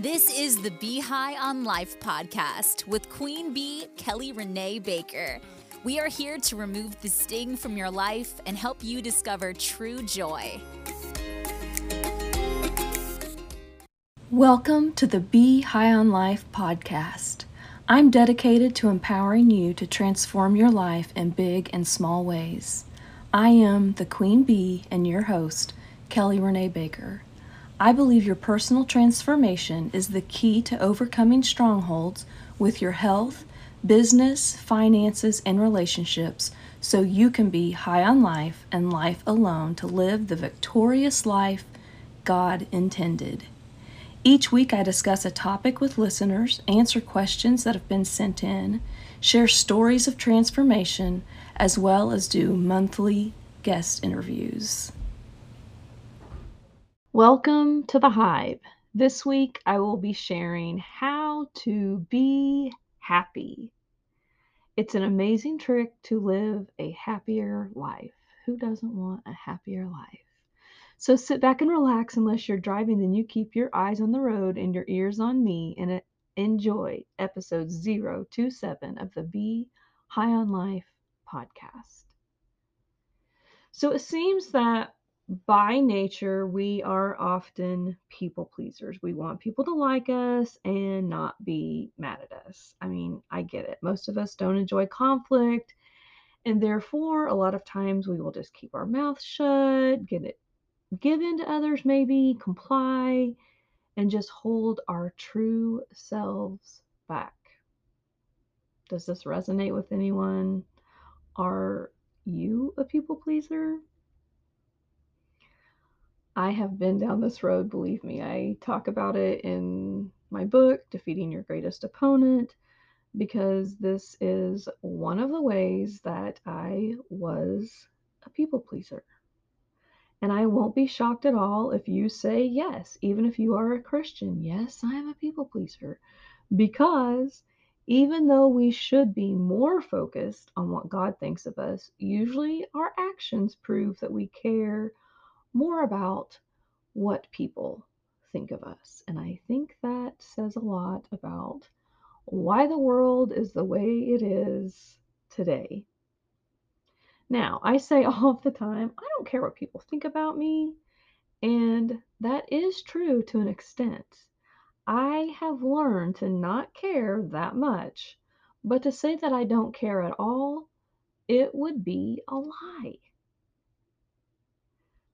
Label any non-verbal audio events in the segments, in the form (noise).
This is the Bee High on Life podcast with Queen Bee Kelly Renee Baker. We are here to remove the sting from your life and help you discover true joy. Welcome to the Bee High on Life podcast. I'm dedicated to empowering you to transform your life in big and small ways. I am the Queen Bee and your host, Kelly Renee Baker. I believe your personal transformation is the key to overcoming strongholds with your health, business, finances, and relationships so you can be high on life and life alone to live the victorious life God intended. Each week, I discuss a topic with listeners, answer questions that have been sent in, share stories of transformation, as well as do monthly guest interviews. Welcome to the Hive. This week I will be sharing how to be happy. It's an amazing trick to live a happier life. Who doesn't want a happier life? So sit back and relax unless you're driving, then you keep your eyes on the road and your ears on me and uh, enjoy episode 027 of the Bee High on Life podcast. So it seems that by nature, we are often people pleasers. We want people to like us and not be mad at us. I mean, I get it. Most of us don't enjoy conflict, and therefore, a lot of times we will just keep our mouth shut, get it, give in to others, maybe comply, and just hold our true selves back. Does this resonate with anyone? Are you a people pleaser? I have been down this road, believe me. I talk about it in my book, Defeating Your Greatest Opponent, because this is one of the ways that I was a people pleaser. And I won't be shocked at all if you say yes, even if you are a Christian. Yes, I am a people pleaser. Because even though we should be more focused on what God thinks of us, usually our actions prove that we care more about what people think of us. And I think that says a lot about why the world is the way it is today. Now, I say (laughs) all the time, I don't care what people think about me. And that is true to an extent. I have learned to not care that much, but to say that I don't care at all, it would be a lie.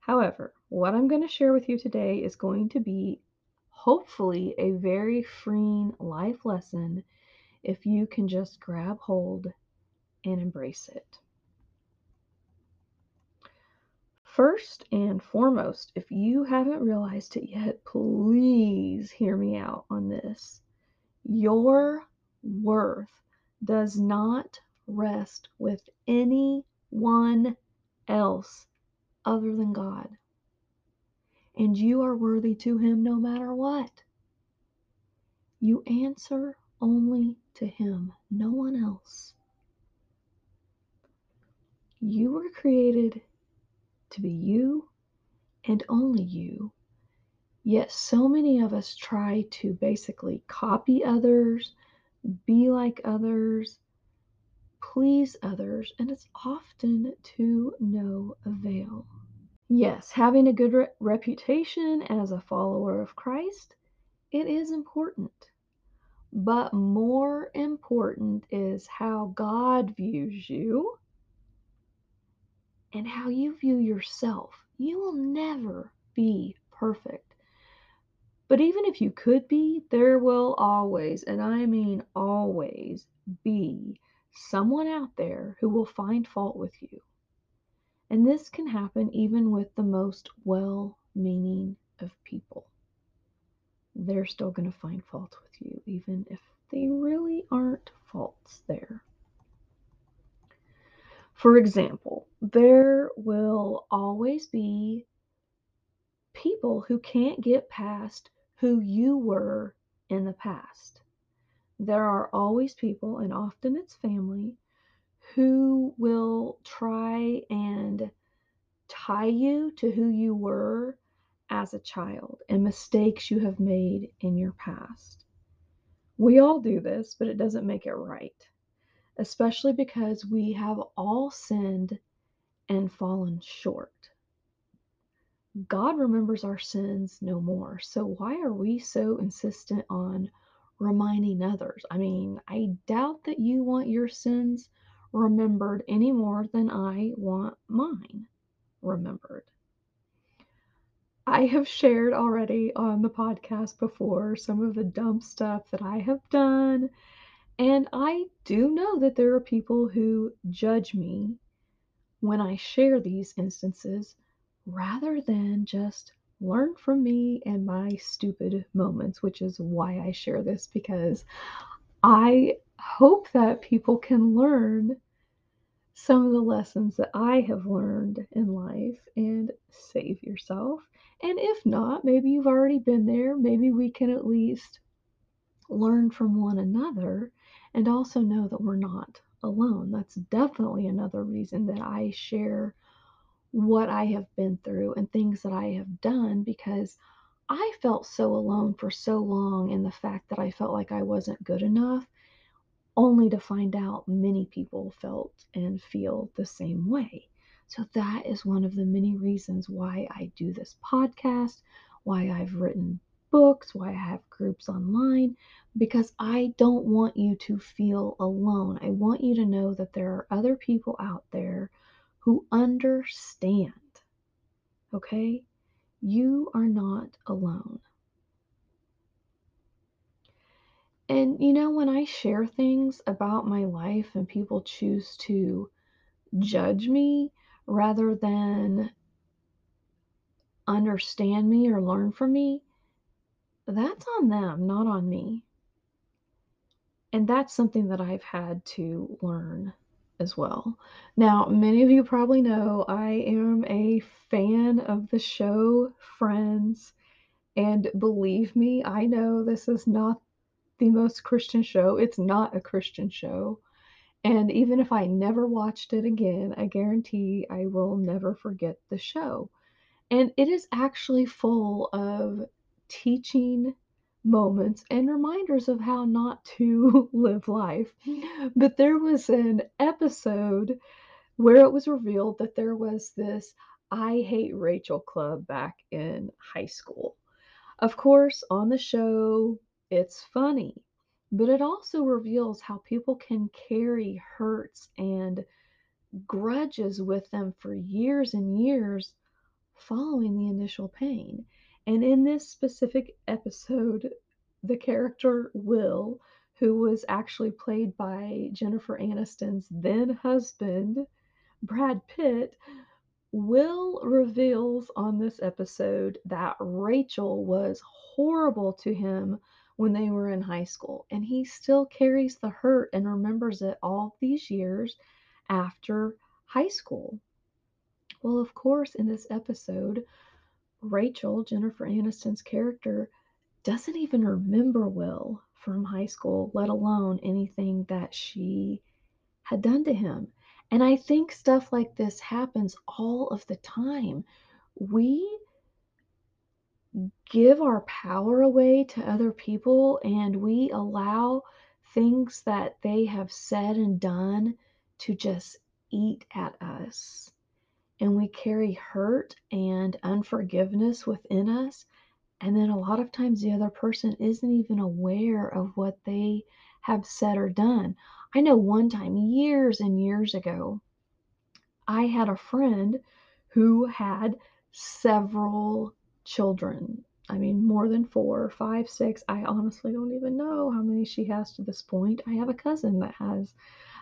However, what I'm going to share with you today is going to be hopefully a very freeing life lesson if you can just grab hold and embrace it. First and foremost, if you haven't realized it yet, please hear me out on this. Your worth does not rest with anyone else other than God. And you are worthy to Him no matter what. You answer only to Him, no one else. You were created to be you and only you. Yet so many of us try to basically copy others, be like others, please others, and it's often to no avail. Yes, having a good re- reputation as a follower of Christ, it is important. But more important is how God views you and how you view yourself. You will never be perfect. But even if you could be, there will always, and I mean always, be someone out there who will find fault with you. And this can happen even with the most well meaning of people. They're still going to find fault with you, even if they really aren't faults there. For example, there will always be people who can't get past who you were in the past. There are always people, and often it's family, who will try and tie you to who you were as a child and mistakes you have made in your past. We all do this, but it doesn't make it right, especially because we have all sinned and fallen short. God remembers our sins no more. So why are we so insistent on reminding others? I mean, I doubt that you want your sins remembered any more than I want mine remembered. I have shared already on the podcast before some of the dumb stuff that I have done. And I do know that there are people who judge me when I share these instances rather than just learn from me and my stupid moments, which is why I share this because I hope that people can learn some of the lessons that I have learned in life and save yourself and if not, maybe you've already been there. Maybe we can at least learn from one another and also know that we're not alone. That's definitely another reason that I share what I have been through and things that I have done because I felt so alone for so long in the fact that I felt like I wasn't good enough, only to find out many people felt and feel the same way. So, that is one of the many reasons why I do this podcast, why I've written books, why I have groups online, because I don't want you to feel alone. I want you to know that there are other people out there who understand. Okay? You are not alone. And you know, when I share things about my life and people choose to judge me, rather than understand me or learn from me, that's on them, not on me. And that's something that I've had to learn as well. Now, many of you probably know I am a fan of the show Friends. And believe me, I know this is not the most Christian show. It's not a Christian show. And even if I never watched it again, I guarantee I will never forget the show. And it is actually full of teaching moments and reminders of how not to (laughs) live life. But there was an episode where it was revealed that there was this I Hate Rachel club back in high school. Of course, on the show, it's funny but it also reveals how people can carry hurts and grudges with them for years and years following the initial pain. And in this specific episode, the character Will, who was actually played by Jennifer Aniston's then husband, Brad Pitt, Will reveals on this episode that Rachel was horrible to him when they were in high school. And he still carries the hurt and remembers it all these years after high school. Well, of course, in this episode, Rachel, Jennifer Aniston's character, doesn't even remember Will from high school, let alone anything that she had done to him. And I think stuff like this happens all of the time. We give our power away to other people and we allow things that they have said and done to just eat at us. And we carry hurt and unforgiveness within us. And then a lot of times the other person isn't even aware of what they have said or done. I know one time, years and years ago, I had a friend who had several children. I mean, more than four, five, six. I honestly don't even know how many she has to this point. I have a cousin that has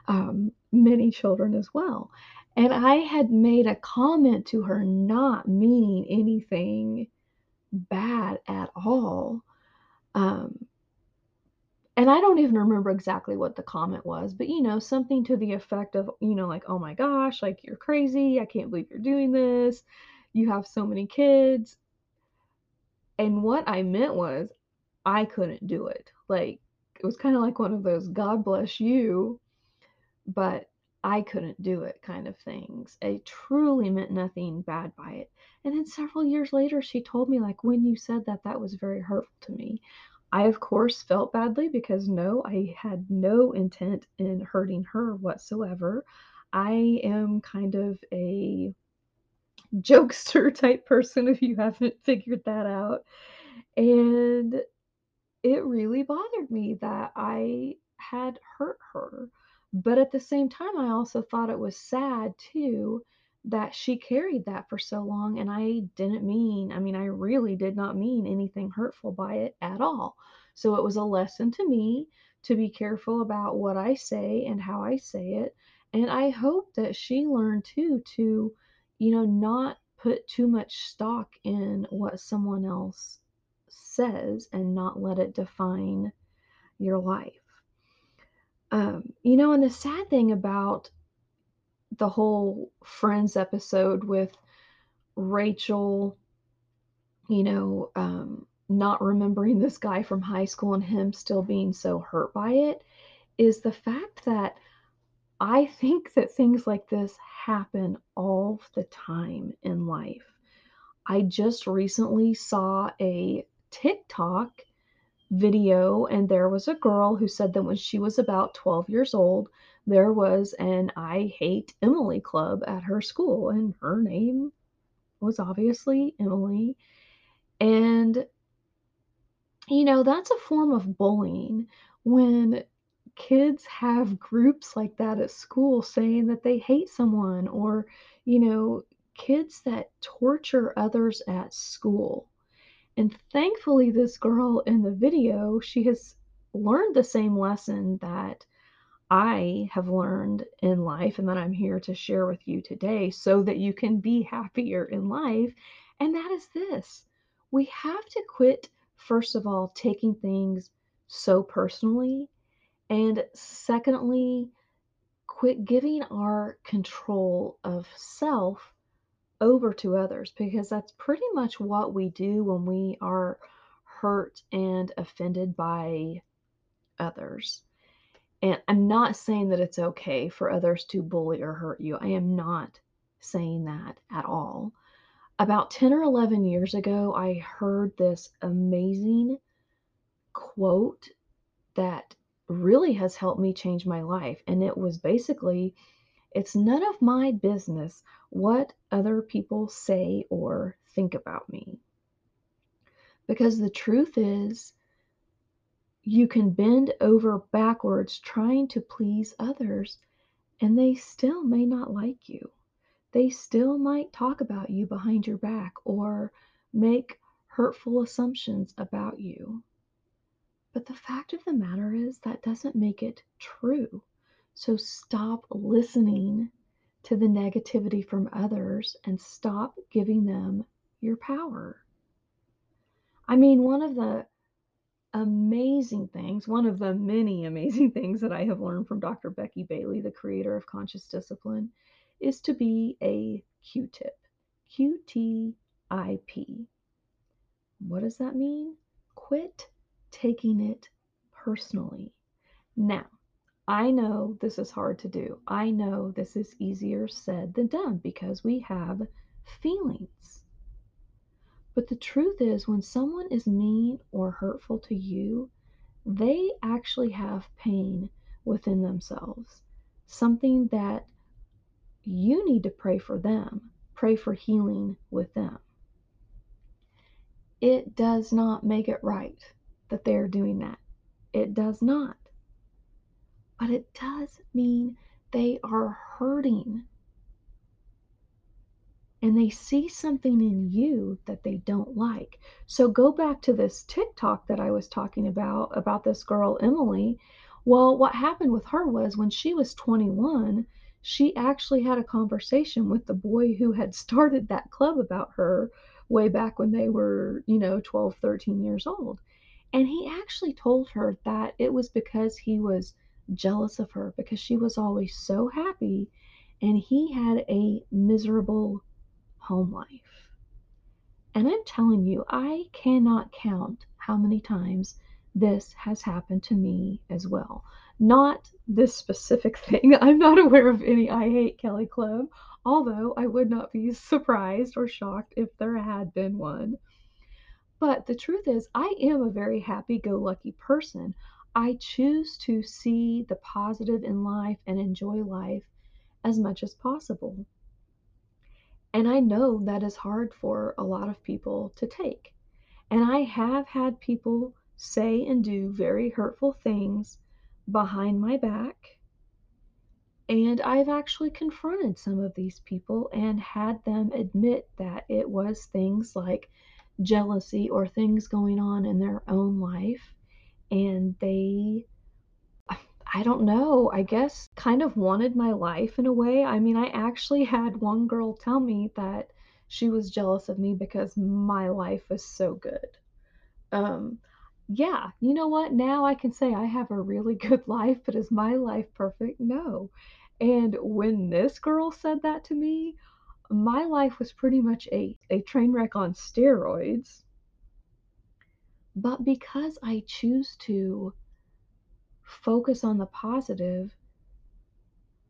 um, many children as well. And I had made a comment to her, not meaning anything bad at all. Um, and I don't even remember exactly what the comment was, but you know, something to the effect of, you know, like, oh my gosh, like you're crazy. I can't believe you're doing this. You have so many kids. And what I meant was, I couldn't do it. Like, it was kind of like one of those, God bless you, but I couldn't do it kind of things. I truly meant nothing bad by it. And then several years later, she told me, like, when you said that, that was very hurtful to me. I, of course, felt badly because no, I had no intent in hurting her whatsoever. I am kind of a jokester (laughs) type person, if you haven't figured that out. And it really bothered me that I had hurt her. But at the same time, I also thought it was sad too that she carried that for so long. And I didn't mean, I mean, I really did not mean anything hurtful by it at all. So it was a lesson to me to be careful about what I say and how I say it. And I hope that she learned too to, you know, not put too much stock in what someone else says and not let it define your life. Um, you know, and the sad thing about the whole Friends episode with Rachel, you know, um, not remembering this guy from high school and him still being so hurt by it is the fact that I think that things like this happen all the time in life. I just recently saw a TikTok video, and there was a girl who said that when she was about 12 years old, there was an I Hate Emily club at her school, and her name was obviously Emily. And, you know, that's a form of bullying when kids have groups like that at school saying that they hate someone, or, you know, kids that torture others at school. And thankfully, this girl in the video, she has learned the same lesson that I have learned in life and that I'm here to share with you today so that you can be (laughs) happier in life. And that is this we have to quit, first of all, taking things so personally. And secondly, quit giving our control of self over to others because that's pretty much what we do when we are hurt and offended by others. And I'm not saying that it's okay for others to bully or hurt you. I am not saying that at all. About 10 or 11 years ago, I heard this amazing quote that really has helped me change my life. And it was basically it's none of my business what other people say or think about me. Because the truth is, you can bend over backwards trying to please others, and they still may not like you. They still might talk about you behind your back or make hurtful assumptions about you. But the fact of the matter is, that doesn't make it true. So stop listening to the negativity from others and stop giving them your power. I mean, one of the amazing things, one of the many amazing (laughs) things that I have learned from Dr. Becky Bailey, the creator of Conscious Discipline, is to be a Q tip. Q T I P. What does that mean? Quit taking it personally. Now, I know this is hard to do. I know this is easier said than done because we have feelings. But the truth is, when someone is mean or hurtful to you, they actually have pain within themselves, something that you need to pray for them, pray for healing with them. It does not make it right that they're doing that. It does not but it does mean they are hurting. And they see something in you that they don't like. So go back to this TikTok that I was talking about, about this girl, Emily. Well, what happened with her was when she was 21, she actually had a conversation with the boy who had (laughs) started that club about her way back when they were, you know, 12, 13 years old. And he actually told her that it was because he was jealous of her because she was always so happy and he had a miserable home life. And I'm telling you, I cannot count how many times this has happened to me as well. Not this specific (laughs) thing. I'm not aware of any I Hate Kelly Club, although I would not be surprised or shocked if there had been one. But the truth is, I am a very happy go lucky person. I choose to see the positive in life and enjoy life as much as possible. And I know that is hard for a lot of people to take. And I have had people say and do very hurtful things behind my back. And I've actually confronted some of these people and had them admit that it was things like jealousy or things going on in their own life. And they, I don't know, I guess kind of wanted my life in a way. I mean, I actually had one girl tell me that she was jealous of me because my life was so good. Um, yeah, you know what? Now I can say I have a really (laughs) good life, but is my life perfect? No. And when this girl said that to me, my life was pretty much a, a train wreck on steroids. But because I choose to focus on the positive,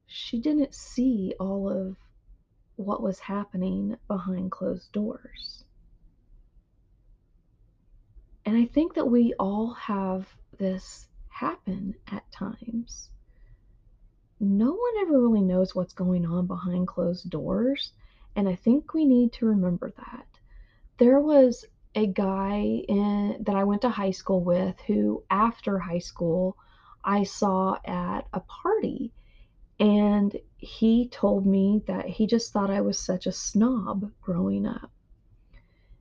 she didn't see all of what was happening behind closed doors. And I think that we all have this happen at times. No one ever really knows what's going on behind closed doors. And I think we need to remember that. There was a guy in, that I went to high school with who, after high school, I saw at a party. And he told me that he just thought I was such a snob growing up.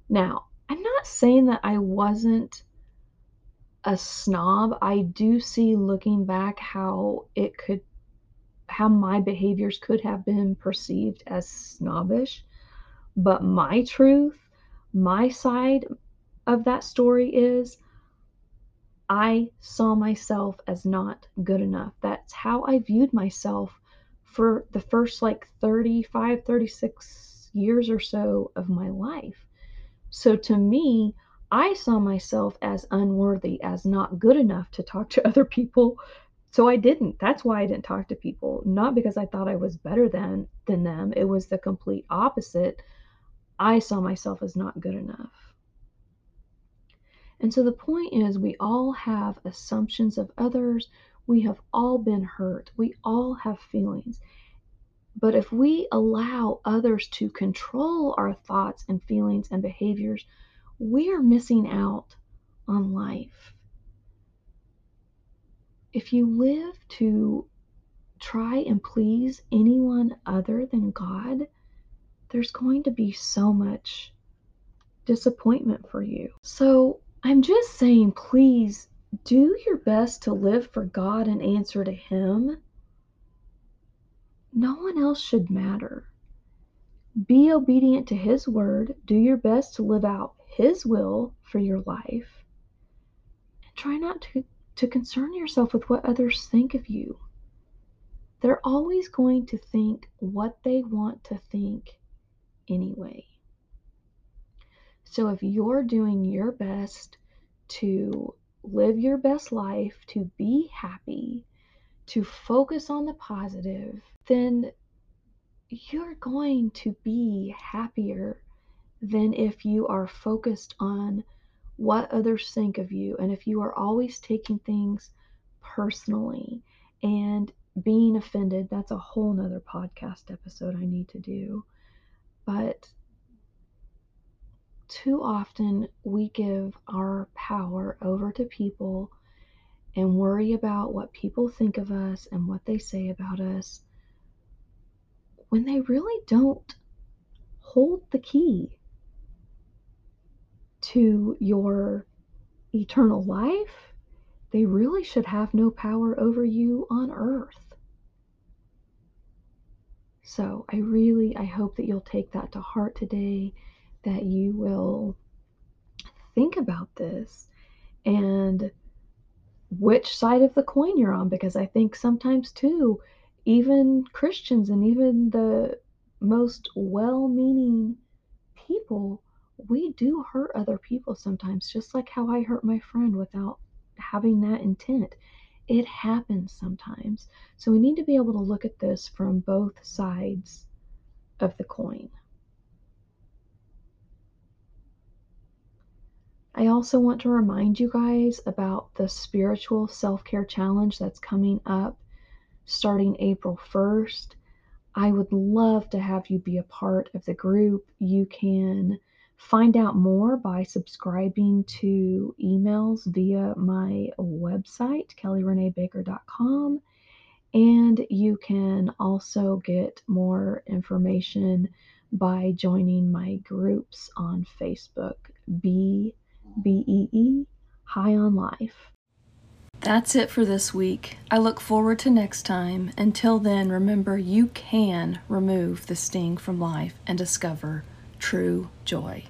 Now, I'm not saying that I wasn't a snob. I do see looking back how it could how my behaviors could have been perceived as snobbish. But my truth, my side of that story is I saw myself as not good enough. That's how I viewed myself for the first like 35, 36 years or so of my life. So to me, I saw myself as unworthy, as not good enough to talk to (laughs) other people. So I didn't. That's why I didn't talk to people. Not because I thought I was better than than them. It was the complete opposite. I saw myself as not good enough. And so the point is we all have assumptions of others. We have all been hurt. We all have feelings. But if we allow others to control our thoughts and feelings and behaviors, we are missing out on life. If you live to try and please anyone other than God, there's going to be so much disappointment for you. So I'm just saying, please do your best to live for God and answer to Him no one else should matter. Be obedient to His word. Do your best to live out His will for your life. And try not to, to concern yourself with what others think of you. They're always going to think what they want to think anyway. So if you're doing your best to live your best life, to be happy, to focus on the positive, then you're going to be happier than if you are focused on what others think of you and if you are always taking things personally and being offended that's a whole nother podcast episode i need to do. But too often we give our power over to people and worry about what people think of us and what they say about us when they really don't hold the key to your eternal life, they really should have no power over you on earth. So I really I hope that you'll take that to heart today that you will think about this and which side of the coin you're on because I think sometimes too even Christians and even the most well meaning people, we do hurt other people sometimes, just like how I hurt my friend without having that intent. It happens sometimes. So we need to be able to look at this from both sides of the coin. I also want to remind you guys about the spiritual self care challenge that's coming up starting April 1st. I would love to have you be a part of the group. You can find out more by subscribing to emails via my website, kellyreneebaker.com. And you can also get more information by joining my groups on Facebook, B B E E, High on Life. That's it for this week. I look forward to next time. Until then, remember you can remove the sting from life and discover true joy.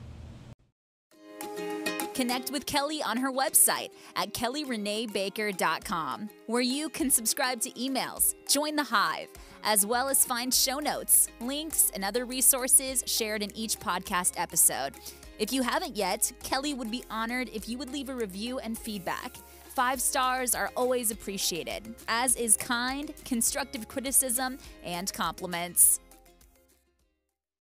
Connect with Kelly on her website at kellyreneebaker.com, where you can subscribe to emails, join the Hive, as well as find show notes, links, and other resources shared in each podcast episode. If you haven't yet, Kelly would be honored if you would leave a review and feedback. Five stars are always appreciated, as is kind, constructive criticism and compliments.